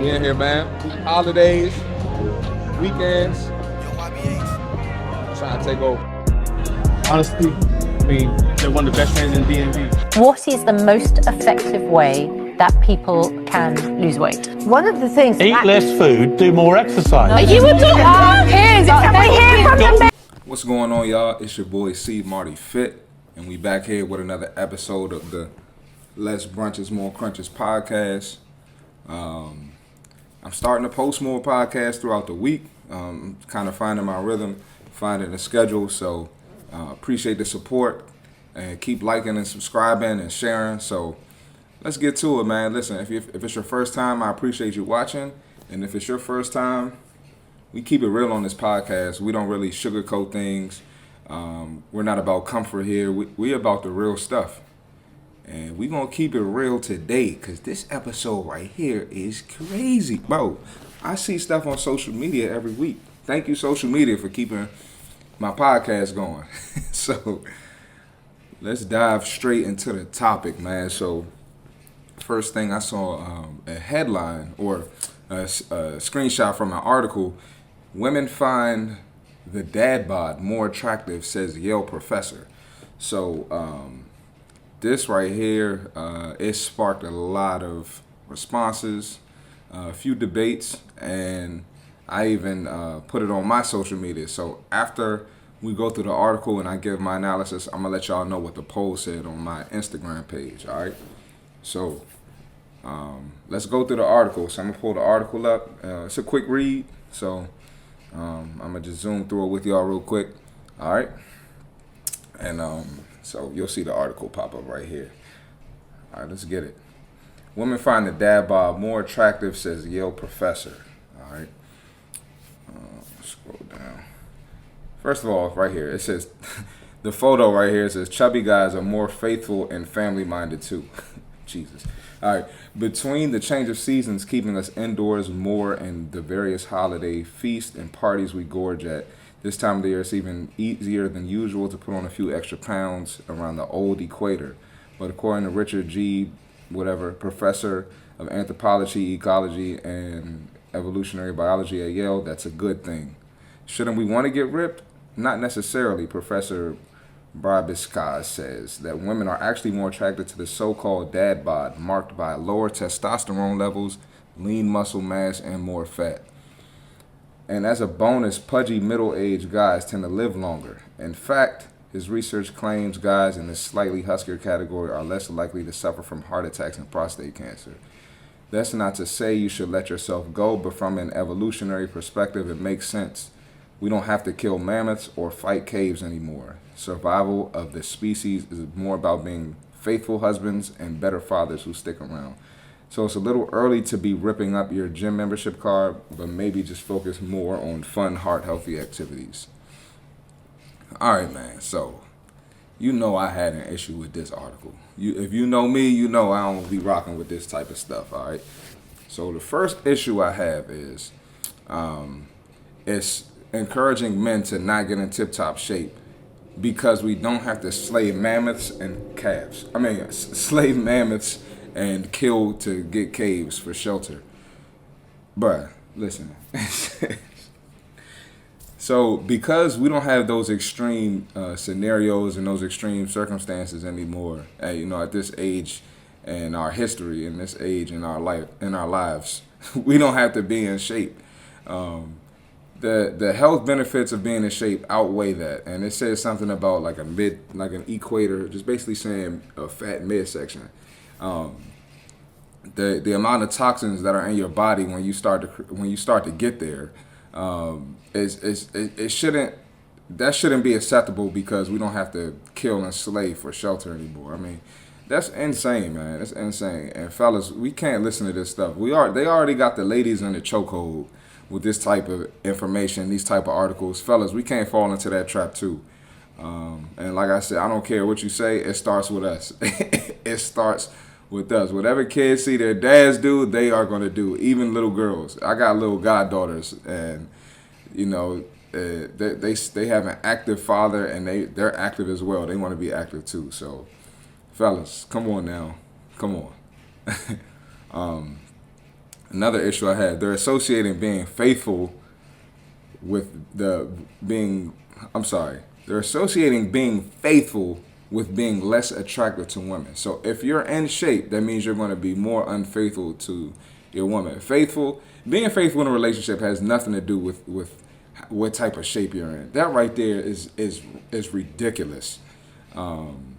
We in here, man. Holidays, weekends. Trying to take over. Honestly, I mean, they're one of the best friends in DMV. What is the most effective way that people can lose weight? One of the things Eat less food, do more exercise. You were talking. Here's they from What's going on, y'all? It's your boy C Marty Fit, and we back here with another episode of the Less Brunches, More Crunches podcast. Um, I'm starting to post more podcasts throughout the week. Um, kind of finding my rhythm, finding a schedule. So uh, appreciate the support and keep liking and subscribing and sharing. So let's get to it, man. Listen, if, you, if it's your first time, I appreciate you watching, and if it's your first time, we keep it real on this podcast. We don't really sugarcoat things. Um, we're not about comfort here. We we about the real stuff, and we gonna keep it real today. Cause this episode right here is crazy, bro. I see stuff on social media every week. Thank you, social media, for keeping my podcast going. so let's dive straight into the topic, man. So first thing I saw um, a headline or a screenshot from an article. Women find the dad bod more attractive, says Yale professor. So um, this right here, uh, it sparked a lot of responses, uh, a few debates, and I even uh, put it on my social media. So after we go through the article and I give my analysis, I'm gonna let y'all know what the poll said on my Instagram page. All right. So um, let's go through the article. So I'm gonna pull the article up. Uh, it's a quick read, so um, I'm gonna just zoom through it with y'all real quick. All right, and um, so you'll see the article pop up right here. All right, let's get it. Women find the dad bod more attractive, says Yale professor. All right, uh, scroll down. First of all, right here it says the photo right here says chubby guys are more faithful and family minded too. Jesus. All right. Between the change of seasons keeping us indoors more and the various holiday feasts and parties we gorge at, this time of the year it's even easier than usual to put on a few extra pounds around the old equator. But according to Richard G. Whatever, professor of anthropology, ecology, and evolutionary biology at Yale, that's a good thing. Shouldn't we want to get ripped? Not necessarily, Professor Bribiescas says that women are actually more attracted to the so-called dad bod, marked by lower testosterone levels, lean muscle mass, and more fat. And as a bonus, pudgy middle-aged guys tend to live longer. In fact, his research claims guys in this slightly huskier category are less likely to suffer from heart attacks and prostate cancer. That's not to say you should let yourself go, but from an evolutionary perspective, it makes sense. We don't have to kill mammoths or fight caves anymore. Survival of the species is more about being faithful husbands and better fathers who stick around. So it's a little early to be ripping up your gym membership card, but maybe just focus more on fun, heart healthy activities. All right, man. So you know I had an issue with this article. You, if you know me, you know I don't be rocking with this type of stuff. All right. So the first issue I have is, um, it's encouraging men to not get in tip-top shape because we don't have to slay mammoths and calves. I mean, slay mammoths and kill to get caves for shelter. Bruh, listen. So, because we don't have those extreme uh, scenarios and those extreme circumstances anymore, at, you know, at this age and our history, in this age in our life, in our lives, we don't have to be in shape. Um, the the health benefits of being in shape outweigh that, and it says something about like a mid, like an equator, just basically saying a fat midsection. Um, the the amount of toxins that are in your body when you start to when you start to get there um, is is it, it shouldn't that shouldn't be acceptable because we don't have to kill and slay for shelter anymore. I mean, that's insane, man. That's insane. And fellas, we can't listen to this stuff. We are they already got the ladies in the chokehold with this type of information, these type of articles. Fellas, we can't fall into that trap too. Um, and like I said, I don't care what you say. It starts with us. it starts with us. Whatever kids see their dads do, they are going to do. Even little girls. I got little goddaughters, and you know, uh, they, they they have an active father, and they they're active as well. They want to be active too. So, fellas, come on now, come on. um, another issue I had. They're associating being faithful with the being. I'm sorry. They're associating being faithful with being less attractive to women. So if you're in shape, that means you're going to be more unfaithful to your woman. Faithful, being faithful in a relationship has nothing to do with with what type of shape you're in. That right there is is is ridiculous. Um,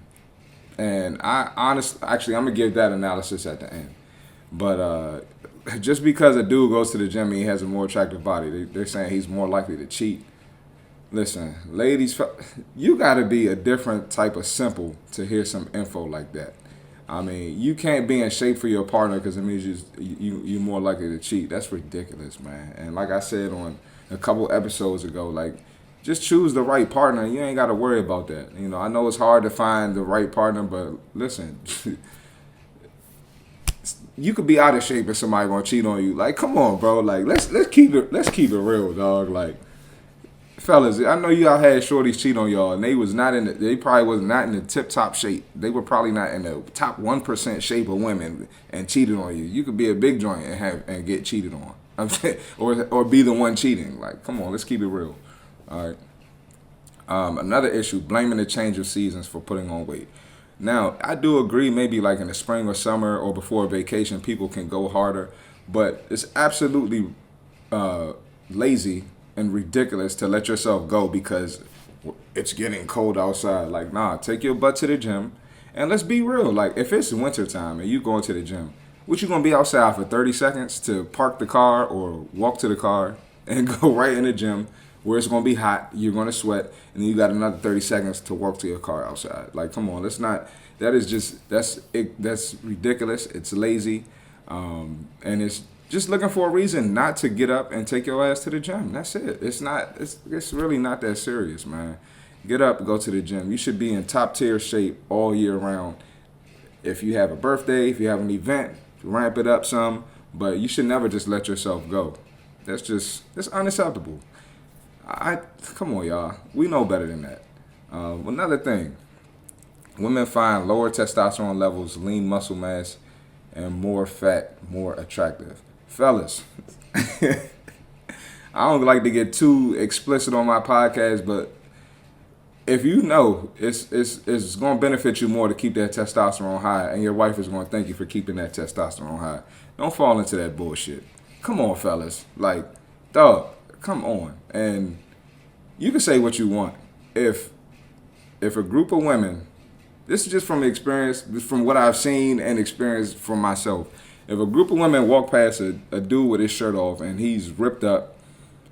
and I honestly, actually, I'm gonna give that analysis at the end. But uh, just because a dude goes to the gym and he has a more attractive body, they, they're saying he's more likely to cheat. Listen, ladies, you got to be a different type of simple to hear some info like that. I mean, you can't be in shape for your partner because it means you, you you're more likely to cheat. That's ridiculous, man. And like I said on a couple episodes ago, like just choose the right partner. You ain't got to worry about that. You know, I know it's hard to find the right partner, but listen, you could be out of shape and somebody gonna cheat on you. Like, come on, bro. Like, let's let's keep it let's keep it real, dog. Like, fellas, I know y'all had shorties cheat on y'all, and they was not in the, they probably was not in the tip top shape. They were probably not in the top one percent shape of women and cheated on you. You could be a big joint and have and get cheated on. I'm saying, or or be the one cheating. Like, come on, let's keep it real. All right. Um, another issue: blaming the change of seasons for putting on weight. Now, I do agree. Maybe like in the spring or summer or before vacation, people can go harder, but it's absolutely uh, lazy and ridiculous to let yourself go because it's getting cold outside. Like, nah, take your butt to the gym, and let's be real. Like, if it's wintertime and you going to the gym, what you gonna be outside for 30 seconds to park the car or walk to the car and go right in the gym where it's gonna be hot, you're gonna sweat, and then you got another 30 seconds to walk to your car outside. Like, come on, let's not. That is just that's it, that's ridiculous. It's lazy, um, and it's just looking for a reason not to get up and take your ass to the gym. That's it. It's not. It's it's really not that serious, man. Get up, go to the gym. You should be in top tier shape all year round. If you have a birthday, if you have an event, ramp it up some. But you should never just let yourself go. That's just that's unacceptable. I come on, y'all. We know better than that. Um, another thing, women find lower testosterone levels, lean muscle mass, and more fat more attractive. Fellas, I don't like to get too explicit on my podcast, but if you know it's it's it's going to benefit you more to keep that testosterone high, and your wife is going to thank you for keeping that testosterone high. Don't fall into that bullshit. Come on, fellas. Like, dog come on. And you can say what you want. If if a group of women, this is just from experience, from what I've seen and experienced from myself. If a group of women walk past a, a dude with his shirt off and he's ripped up,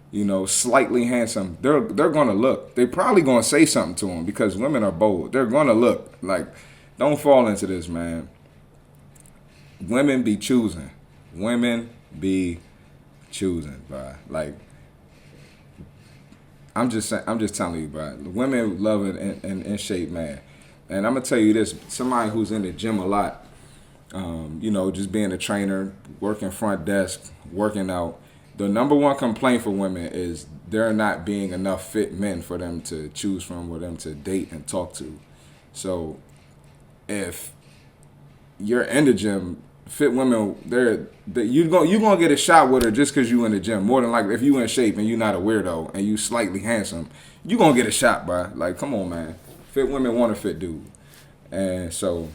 you know, slightly handsome, they're they're gonna look. They're probably gonna say something to him because women are bold. They're gonna look. Like, don't fall into this, man. Women be choosing. Women be choosing, bro. Like I'm just saying, I'm just telling you, bro. Women love in, in, shape, man. And I'm gonna tell you this: somebody who's in the gym a lot, um, you know, just being a trainer, working front desk, working out. The number one complaint for women is there not being enough fit men for them to choose from, or them to date and talk to. So, if you're in the gym, fit women, they're that you go you gonna get a shot with her just because you in the gym. More than likely, if you in shape and you're not a weirdo and you slightly handsome, you gonna get a shot, bro. Like, come on, man. Fit women want a fit dude, and so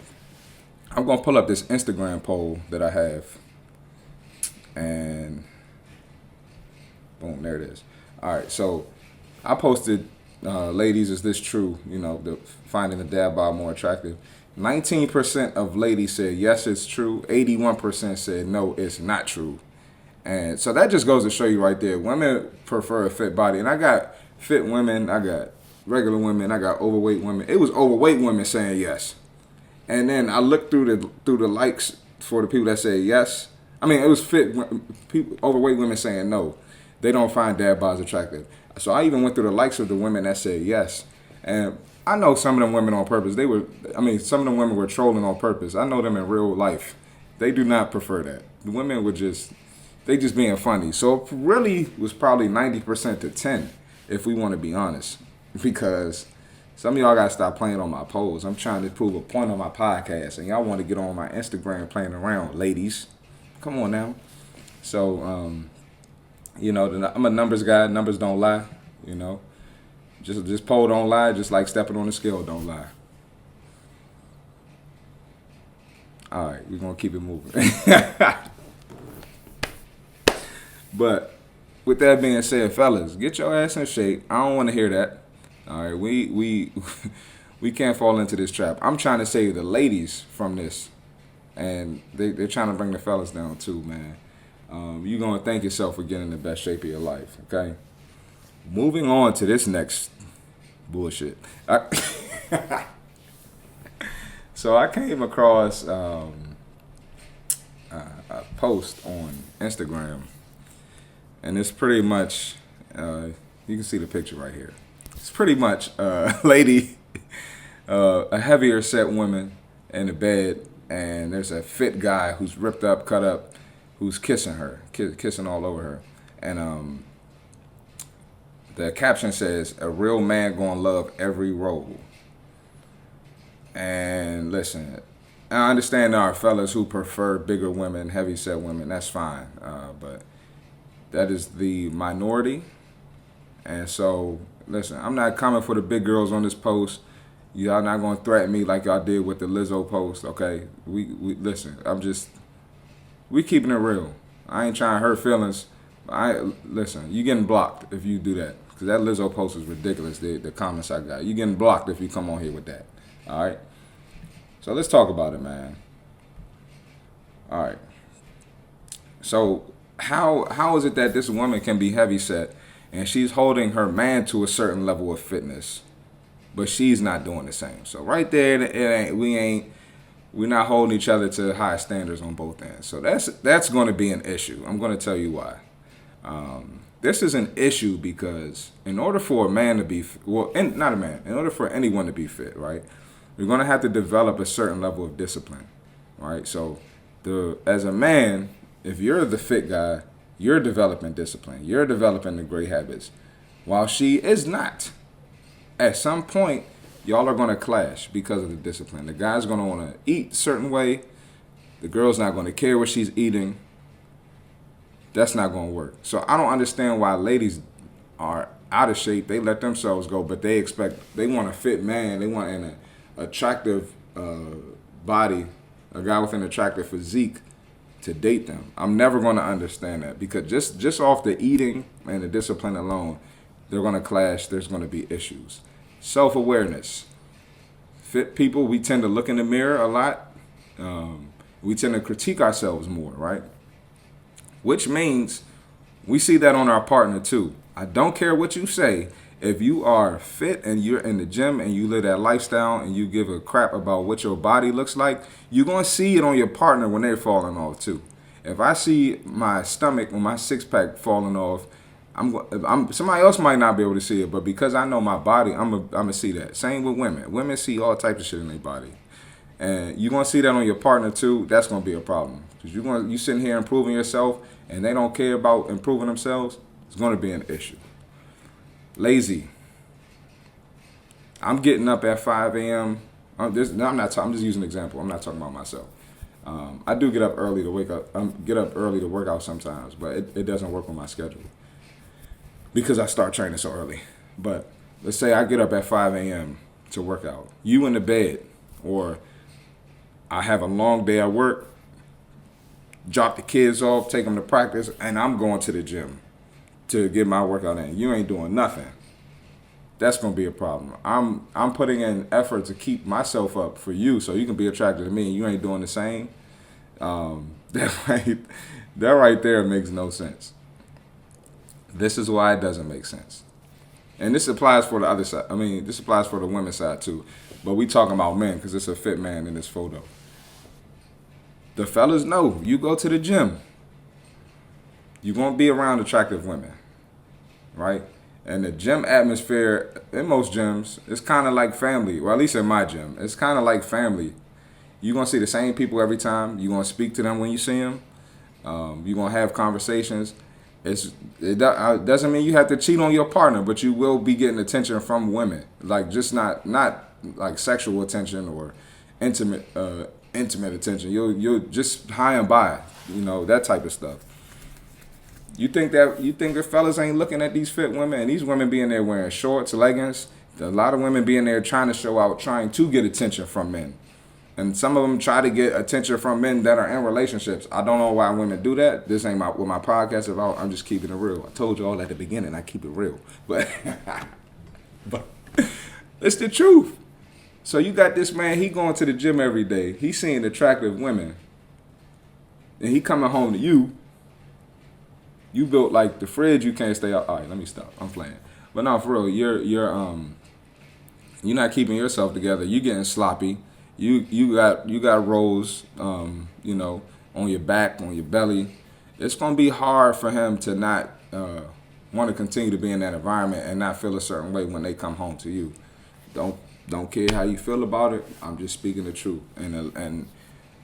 I'm gonna pull up this Instagram poll that I have, and boom, there it is. All right, so I posted, uh, ladies, is this true? You know, the finding the dad bod more attractive. 19% of ladies said yes, it's true. 81% said no, it's not true. And so that just goes to show you right there, women prefer a fit body. And I got fit women, I got regular women, I got overweight women. It was overweight women saying yes. And then I looked through the through the likes for the people that said yes. I mean, it was fit people, overweight women saying no. They don't find dad bods attractive. So I even went through the likes of the women that said yes. And I know some of them women on purpose. They were, I mean, some of them women were trolling on purpose. I know them in real life. They do not prefer that. The women were just, they just being funny. So it really was probably 90% to 10, if we want to be honest. Because some of y'all got to stop playing on my polls. I'm trying to prove a point on my podcast, and y'all want to get on my Instagram playing around, ladies. Come on now. So, um, you know, the, I'm a numbers guy. Numbers don't lie. You know, just just poll don't lie. Just like stepping on the scale don't lie. All right, we're gonna keep it moving. but with that being said, fellas, get your ass in shape. I don't want to hear that. All right, we we we can't fall into this trap. I'm trying to save the ladies from this, and they they're trying to bring the fellas down too, man. Um, you're gonna thank yourself for getting the best shape of your life. Okay. Moving on to this next bullshit. I, so I came across um, a, a post on Instagram, and it's pretty much uh, you can see the picture right here. It's pretty much a lady, uh, a heavier set woman in the bed, and there's a fit guy who's ripped up, cut up, who's kissing her, ki- kissing all over her, and um, the caption says, "A real man gonna love every roll." And listen, I understand there are fellas who prefer bigger women, heavy set women. That's fine, uh, but that is the minority. And so, listen, I'm not coming for the big girls on this post. Y'all not gonna threaten me like y'all did with the Lizzo post, okay? We we listen. I'm just we keeping it real. I ain't trying to hurt feelings. I listen. You getting blocked if you do that because that Lizzo post is ridiculous. The the comments I got. You getting blocked if you come on here with that. All right. So let's talk about it, man. All right. So how how is it that this woman can be heavy set and she's holding her man to a certain level of fitness, but she's not doing the same? So right there, it ain't we ain't we're not holding each other to high standards on both ends. So that's that's going to be an issue. I'm going to tell you why. Um, this is an issue because in order for a man to be well, in, not a man, in order for anyone to be fit, right, you're going to have to develop a certain level of discipline, right? So the as a man, if you're the fit guy, you're developing discipline. You're developing the great habits, while she is not. At some point, y'all are going to clash because of the discipline. The guy's going to want to eat a certain way. The girl's not going to care what she's eating. That's not going to work. So I don't understand why ladies are out of shape. They let themselves go, but they expect they want a fit man. They want an attractive uh, body, a guy with an attractive physique to date them. I'm never going to understand that because just just off the eating and the discipline alone, they're going to clash. There's going to be issues. Self awareness. Fit people, we tend to look in the mirror a lot. Um, we tend to critique ourselves more, right? Which means we see that on our partner too. I don't care what you say. If you are fit and you're in the gym and you live that lifestyle and you give a crap about what your body looks like, you're gonna see it on your partner when they're falling off too. If I see my stomach or my six pack falling off, I'm, I'm somebody else might not be able to see it, but because I know my body, I'm a, I'm gonna see that. Same with women. Women see all types of shit in their body, and you're gonna see that on your partner too. That's gonna be a problem because you're gonna you sitting here improving yourself, and they don't care about improving themselves. It's gonna be an issue. Lazy. I'm getting up at 5 a.m. I'm, I'm not. ta- I'm just using an example. I'm not talking about myself. Um, I do get up early to wake up. Um, get up early to work out sometimes, but it, it doesn't work on my schedule because I start training so early. But let's say I get up at 5 a.m. to work out. You in the bed, or I have a long day at work. Drop the kids off, take them to practice, and I'm going to the gym to get my workout in. You ain't doing nothing. That's gonna be a problem. I'm I'm putting in effort to keep myself up for you, so you can be attracted to me, and you ain't doing the same. Um, that right, that right there makes no sense. This is why it doesn't make sense. And this applies for the other side. I mean, this applies for the women's side too. But we talking about men because it's a fit man in this photo. The fellas know you go to the gym. You're gonna be around attractive women, right? And the gym atmosphere in most gyms is kind of like family, or at least in my gym, it's kind of like family. You're gonna see the same people every time. You're gonna speak to them when you see them. Um, you're gonna have conversations. It's it uh, doesn't mean you have to cheat on your partner, but you will be getting attention from women, like just not not like sexual attention or intimate uh, intimate attention. You'll you'll just hi and bye, you know that type of stuff. You think that you think the fellas ain't looking at these fit women and these women being there wearing shorts, leggings. A lot of women being there trying to show out, trying to get attention from men. And some of them try to get attention from men that are in relationships. I don't know why women do that. This ain't my what my podcast about. I'm just keeping it real. I told you all at the beginning I keep it real. But but it's the truth. So you got this man, he going to the gym every day. He seeing attractive women. And he coming home to you. You built like the fridge, you can't stay out. All right, let me stop. I'm playing. But no, for real, you're you're um you're not keeping yourself together. You're getting sloppy. You you got you got rolls, um, you know, on your back, on your belly. It's gonna be hard for him to not uh, want to continue to be in that environment and not feel a certain way when they come home to you. Don't don't care how you feel about it. I'm just speaking the truth. And and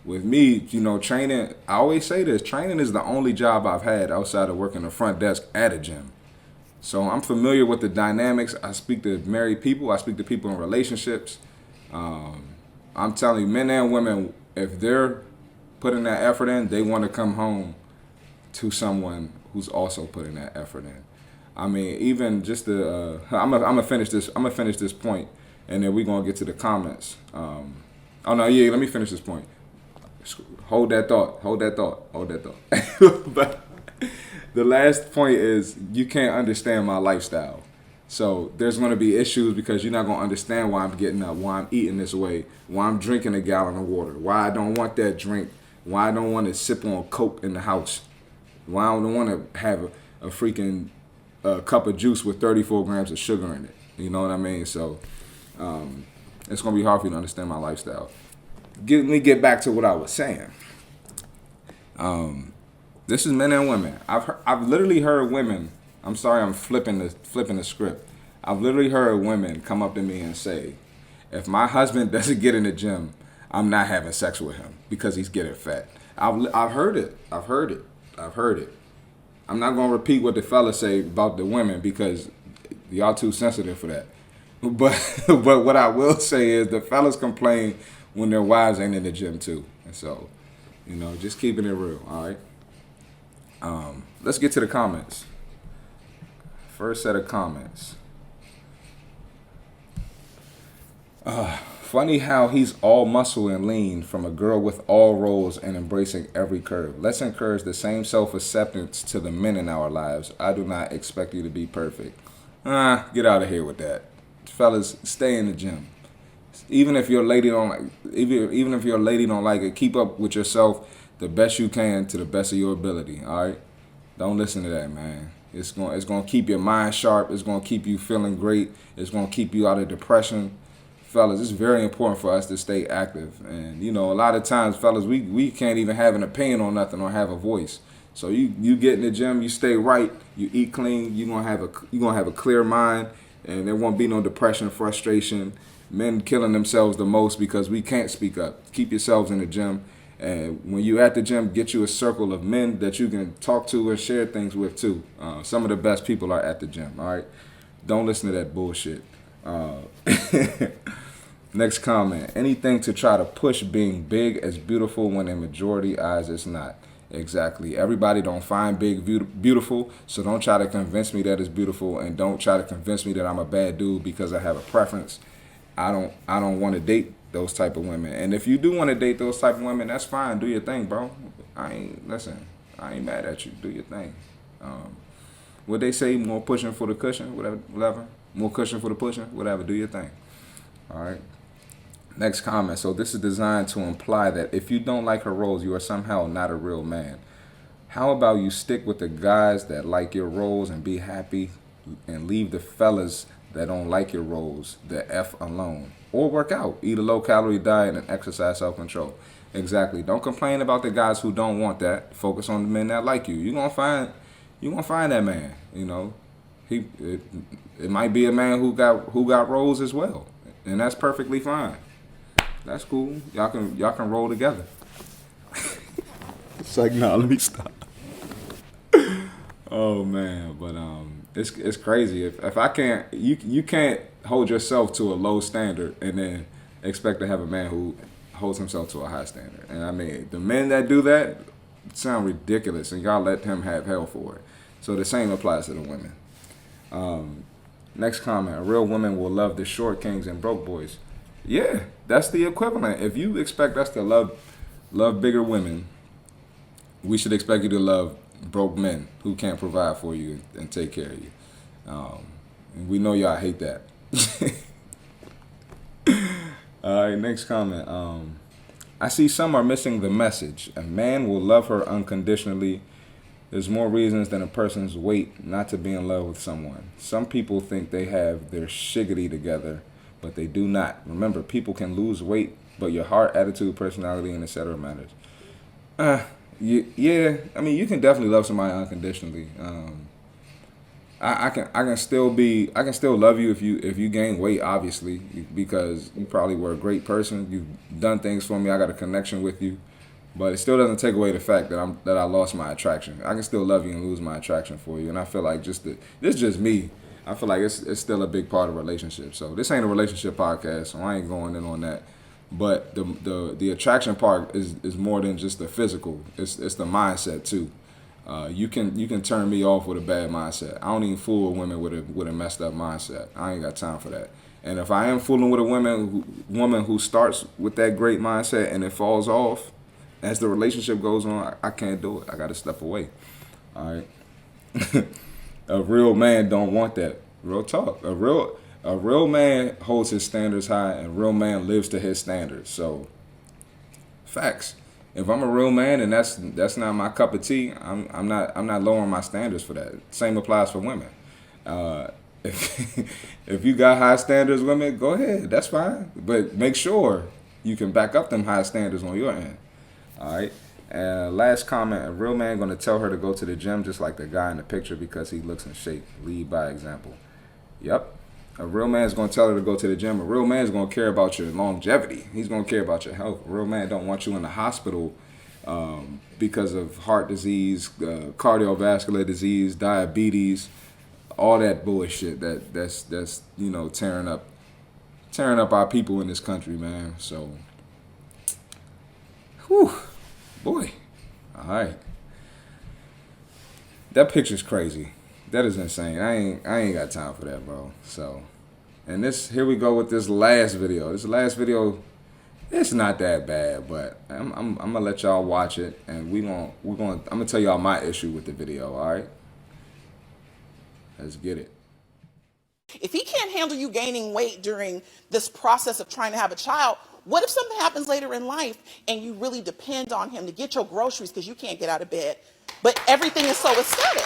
with me, you know, training. I always say this: training is the only job I've had outside of working the front desk at a gym. So I'm familiar with the dynamics. I speak to married people. I speak to people in relationships. Um, I'm telling you, men and women, if they're putting that effort in, they want to come home to someone who's also putting that effort in. I mean, even just the uh, I'm gonna I'm gonna finish this. I'm gonna finish this point, and then we're gonna get to the comments. Um, oh no, yeah, let me finish this point. Hold that thought. Hold that thought. Hold that thought. but the last point is you can't understand my lifestyle. So there's going to be issues because you're not going to understand why I'm getting up, why I'm eating this way, why I'm drinking a gallon of water, why I don't want that drink, why I don't want to sip on Coke in the house, why I don't want to have a, a freaking uh, cup of juice with 34 grams of sugar in it. You know what I mean? So um, it's going to be hard for you to understand my lifestyle. Get, let me get back to what I was saying. Um, this is men and women. I've I've literally heard women. I'm sorry, I'm flipping the flipping the script. I've literally heard women come up to me and say, "If my husband doesn't get in the gym, I'm not having sex with him because he's getting fat." I've I've heard it. I've heard it. I've heard it. I'm not gonna repeat what the fellas say about the women because y'all too sensitive for that. But but what I will say is the fellas complain when their wives ain't in the gym too. And so, you know, just keeping it real, all right? Um, let's get to the comments. First set of comments. Uh, funny how he's all muscle and lean from a girl with all rolls and embracing every curve. Let's encourage the same self acceptance to the men in our lives. I do not expect you to be perfect. Ah, get out of here with that. Fellas, stay in the gym. Even if your lady don't like even even if your lady don't like it, keep up with yourself the best you can to the best of your ability. All right, don't listen to that, man. It's going it's going to keep your mind sharp. It's going to keep you feeling great. It's going to keep you out of depression, fellas. It's very important for us to stay active. And you know, a lot of times, fellas, we we can't even have an opinion on nothing or have a voice. So you you get in the gym, you stay right, you eat clean. You gonna have a you gonna have a clear mind, and there won't be no depression, frustration. Men killing themselves the most because we can't speak up. Keep yourselves in the gym and when you at the gym, get you a circle of men that you can talk to and share things with too. Uh, some of the best people are at the gym. All right, don't listen to that bullshit. Uh, next comment: Anything to try to push being big as beautiful when in majority eyes it's not. Exactly. Everybody don't find big beautiful, so don't try to convince me that it's beautiful, and don't try to convince me that I'm a bad dude because I have a preference. I don't. I don't want to date those type of women. And if you do want to date those type of women, that's fine. Do your thing, bro. I ain't listen. I ain't mad at you. Do your thing. Um, what they say, more pushing for the cushion, whatever, whatever. More cushion for the pushing, whatever. Do your thing. All right. Next comment. So this is designed to imply that if you don't like her rolls, you are somehow not a real man. How about you stick with the guys that like your rolls and be happy, and leave the fellas that don't like your rolls the f alone? or work out. Eat a low calorie diet and exercise self control. Exactly. Don't complain about the guys who don't want that. Focus on the men that like you. You're gonna find you're gonna find that man. You know. He it, it might be a man who got who got rolls as well. And that's perfectly fine. That's cool. Y'all can y'all can roll together. it's like, nah, let me stop. oh man, but um it's it's crazy. If if I can't you you can't hold yourself to a low standard and then expect to have a man who holds himself to a high standard. And I mean, the men that do that, sound ridiculous, and y'all let them have hell for it. So the same applies to the women. Um, next comment: A real woman will love the short kings and broke boys. Yeah, that's the equivalent. If you expect us to love love bigger women, we should expect you to love broke men who can't provide for you and take care of you. Um, and we know y'all hate that. All right, next comment. Um, I see some are missing the message. A man will love her unconditionally. There's more reasons than a person's weight not to be in love with someone. Some people think they have their shiggity together, but they do not. Remember, people can lose weight, but your heart, attitude, personality, and etc. matters. Uh, you, yeah, I mean, you can definitely love somebody unconditionally. Um, I, I can I can still be I can still love you if you if you gain weight obviously because you probably were a great person. You've done things for me. I got a connection with you. But it still doesn't take away the fact that I'm that I lost my attraction. I can still love you and lose my attraction for you. And I feel like just the, this is just me. I feel like it's it's still a big part of relationship so this ain't a relationship podcast so I ain't going in on that but the the the attraction part is is more than just the physical it's it's the mindset too uh, you can you can turn me off with a bad mindset. I don't even fool with women with a with a messed up mindset. I ain't got time for that. And if I am fooling with a woman who, woman who starts with that great mindset and it falls off as the relationship goes on, I, I can't do it. I got to step away. All right. a real man don't want that. Real talk. A real a real man holds his standards high, and real man lives to his standards. So, facts if I'm a real man and that's that's not my cup of tea, I'm I'm not I'm not lowering my standards for that. Same applies for women. Uh, if if you got high standards, women, go ahead, that's fine. But make sure you can back up them high standards on your end. All right. And last comment: A real man gonna tell her to go to the gym just like the guy in the picture because he looks in shape. Lead by example. Yep. A real man's gonna tell her to go to the gym. A real man's gonna care about your longevity. He's gonna care about your health. A real man don't want you in the hospital um, because of heart disease, uh, cardiovascular disease, diabetes, all that bullshit. That that's that's you know tearing up, tearing up our people in this country, man. So, whew, boy, all right. That picture's crazy. That is insane. I ain't I ain't got time for that, bro. So, and this here we go with this last video. This last video, it's not that bad, but I'm I'm, I'm gonna let y'all watch it, and we gonna we gonna I'm gonna tell y'all my issue with the video. All right, let's get it. If he can't handle you gaining weight during this process of trying to have a child, what if something happens later in life and you really depend on him to get your groceries because you can't get out of bed, but everything is so aesthetic?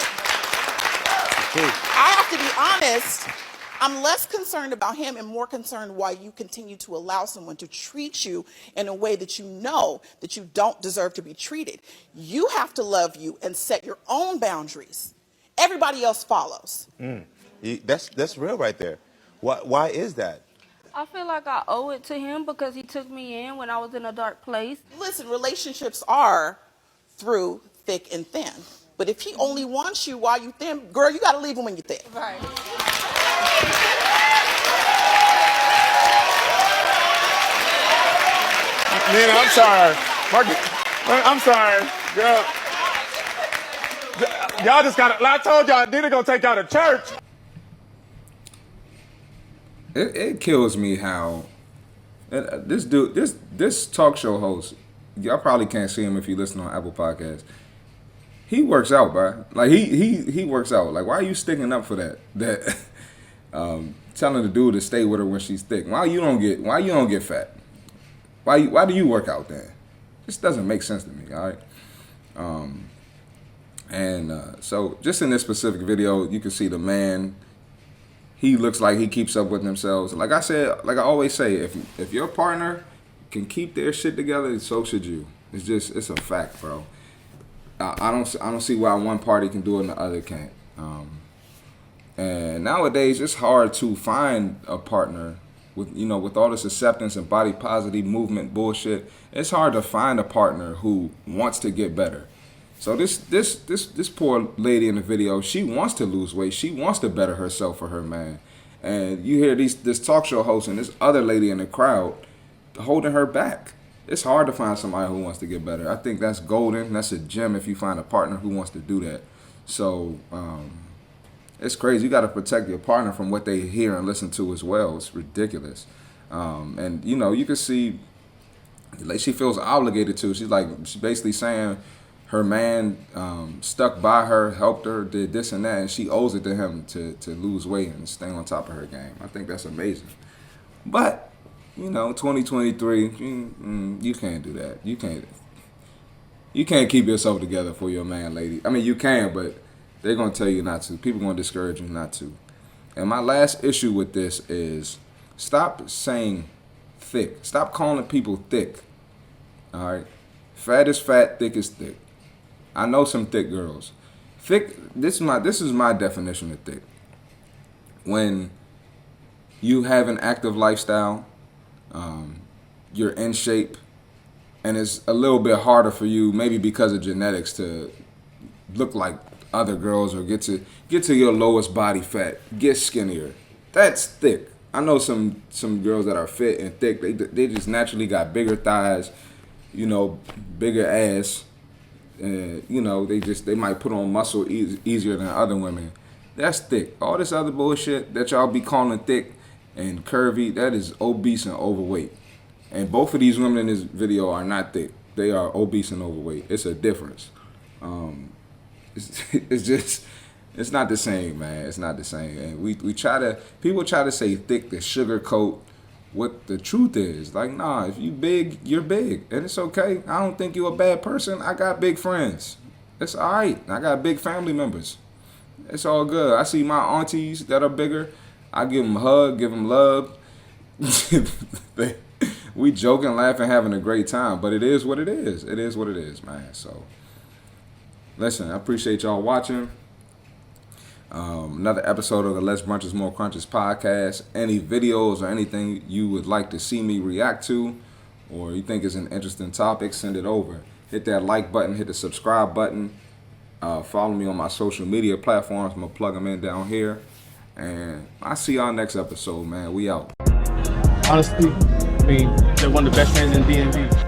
I have to be honest. I'm less concerned about him and more concerned why you continue to allow someone to treat you in a way that you know that you don't deserve to be treated. You have to love you and set your own boundaries. Everybody else follows. Mm. You- That's that's real right there. Why why is that? I feel like I owe it to him because he took me in when I was in a dark place. Listen, relationships are through thick and thin. But if he only wants you while you thin, girl, you got to leave him when you're thick. Right. Nina, I'm sorry. Mark, I'm sorry. Girl. Y'all just got to, I told y'all, Nina gonna take y'all to church. It, it kills me how and, uh, this dude, this this talk show host, y'all probably can't see him if you listen on Apple Podcasts. He works out, bro. Like he he he works out. Like why are you sticking up for that? That um, telling the dude to stay with her when she's thick. Why you don't get why you don't get fat? Why you, why do you work out then? This doesn't make sense to me. All right. Um, and uh, so just in this specific video, you can see the man he looks like he keeps up with themselves. Like I said, like I always say, if if your partner can keep their shit together, so should you. It's just it's a fact, bro. I, I don't I don't see why one party can do it and the other can't. Um, and nowadays, it's hard to find a partner with you know with all this acceptance and body positive movement bullshit. It's hard to find a partner who wants to get better. So this this this this poor lady in the video, she wants to lose weight. She wants to better herself for her man. And you hear these this talk show host and this other lady in the crowd holding her back. it's hard to find somebody who wants to get better. I think that's golden. That's a gem if you find a partner who wants to do that. So um, it's crazy. You got to protect your partner from what they hear and listen to as well. It's ridiculous. Um, and you know, you can see like she feels obligated to. She's like she's basically saying her man um, stuck by her, helped her, did this and that, and she owes it to him to to lose weight and stay on top of her game. I think that's amazing. But you know, 2023, you, mm, you can't do that. You can't. You can't keep yourself together for your man, lady. I mean, you can, but they're gonna tell you not to. People gonna discourage you not to. And my last issue with this is stop saying thick. Stop calling people thick. All right, fat is fat, thick is thick. I know some thick girls. Thick. This is my this is my definition of thick. When you have an active lifestyle, um, you're in shape, and it's a little bit harder for you, maybe because of genetics, to look like other girls or get to get to your lowest body fat, get skinnier. That's thick. I know some some girls that are fit and thick. They they just naturally got bigger thighs, you know, bigger ass. And, you know, they just they might put on muscle eas easier than other women. That's thick. All this other bullshit that y'all be calling thick and curvy, that is obese and overweight. And both of these women in this video are not thick. They are obese and overweight. It's a difference. Um, it's, just it's not the same, man. It's not the same. And we we try to people try to say thick to sugarcoat what the truth is. Like, nah, if you big, you're big. And it's okay. I don't think you're a bad person. I got big friends. It's alright. I got big family members. It's all good. I see my aunties that are bigger. I give them a hug, give them love. We joking, laughing, having a great time. But it is what it is. It is what it is, man. So, listen, I appreciate y'all watching. Um, another episode of the Less Brunches More Crunches podcast. Any videos or anything you would like to see me react to, or you think is an interesting topic, send it over. Hit that like button, hit the subscribe button. Uh, follow me on my social media platforms. I'm gonna plug them in down here. And I see y'all next episode, man. We out. Honestly, I mean, they're one of the best fans in DMV.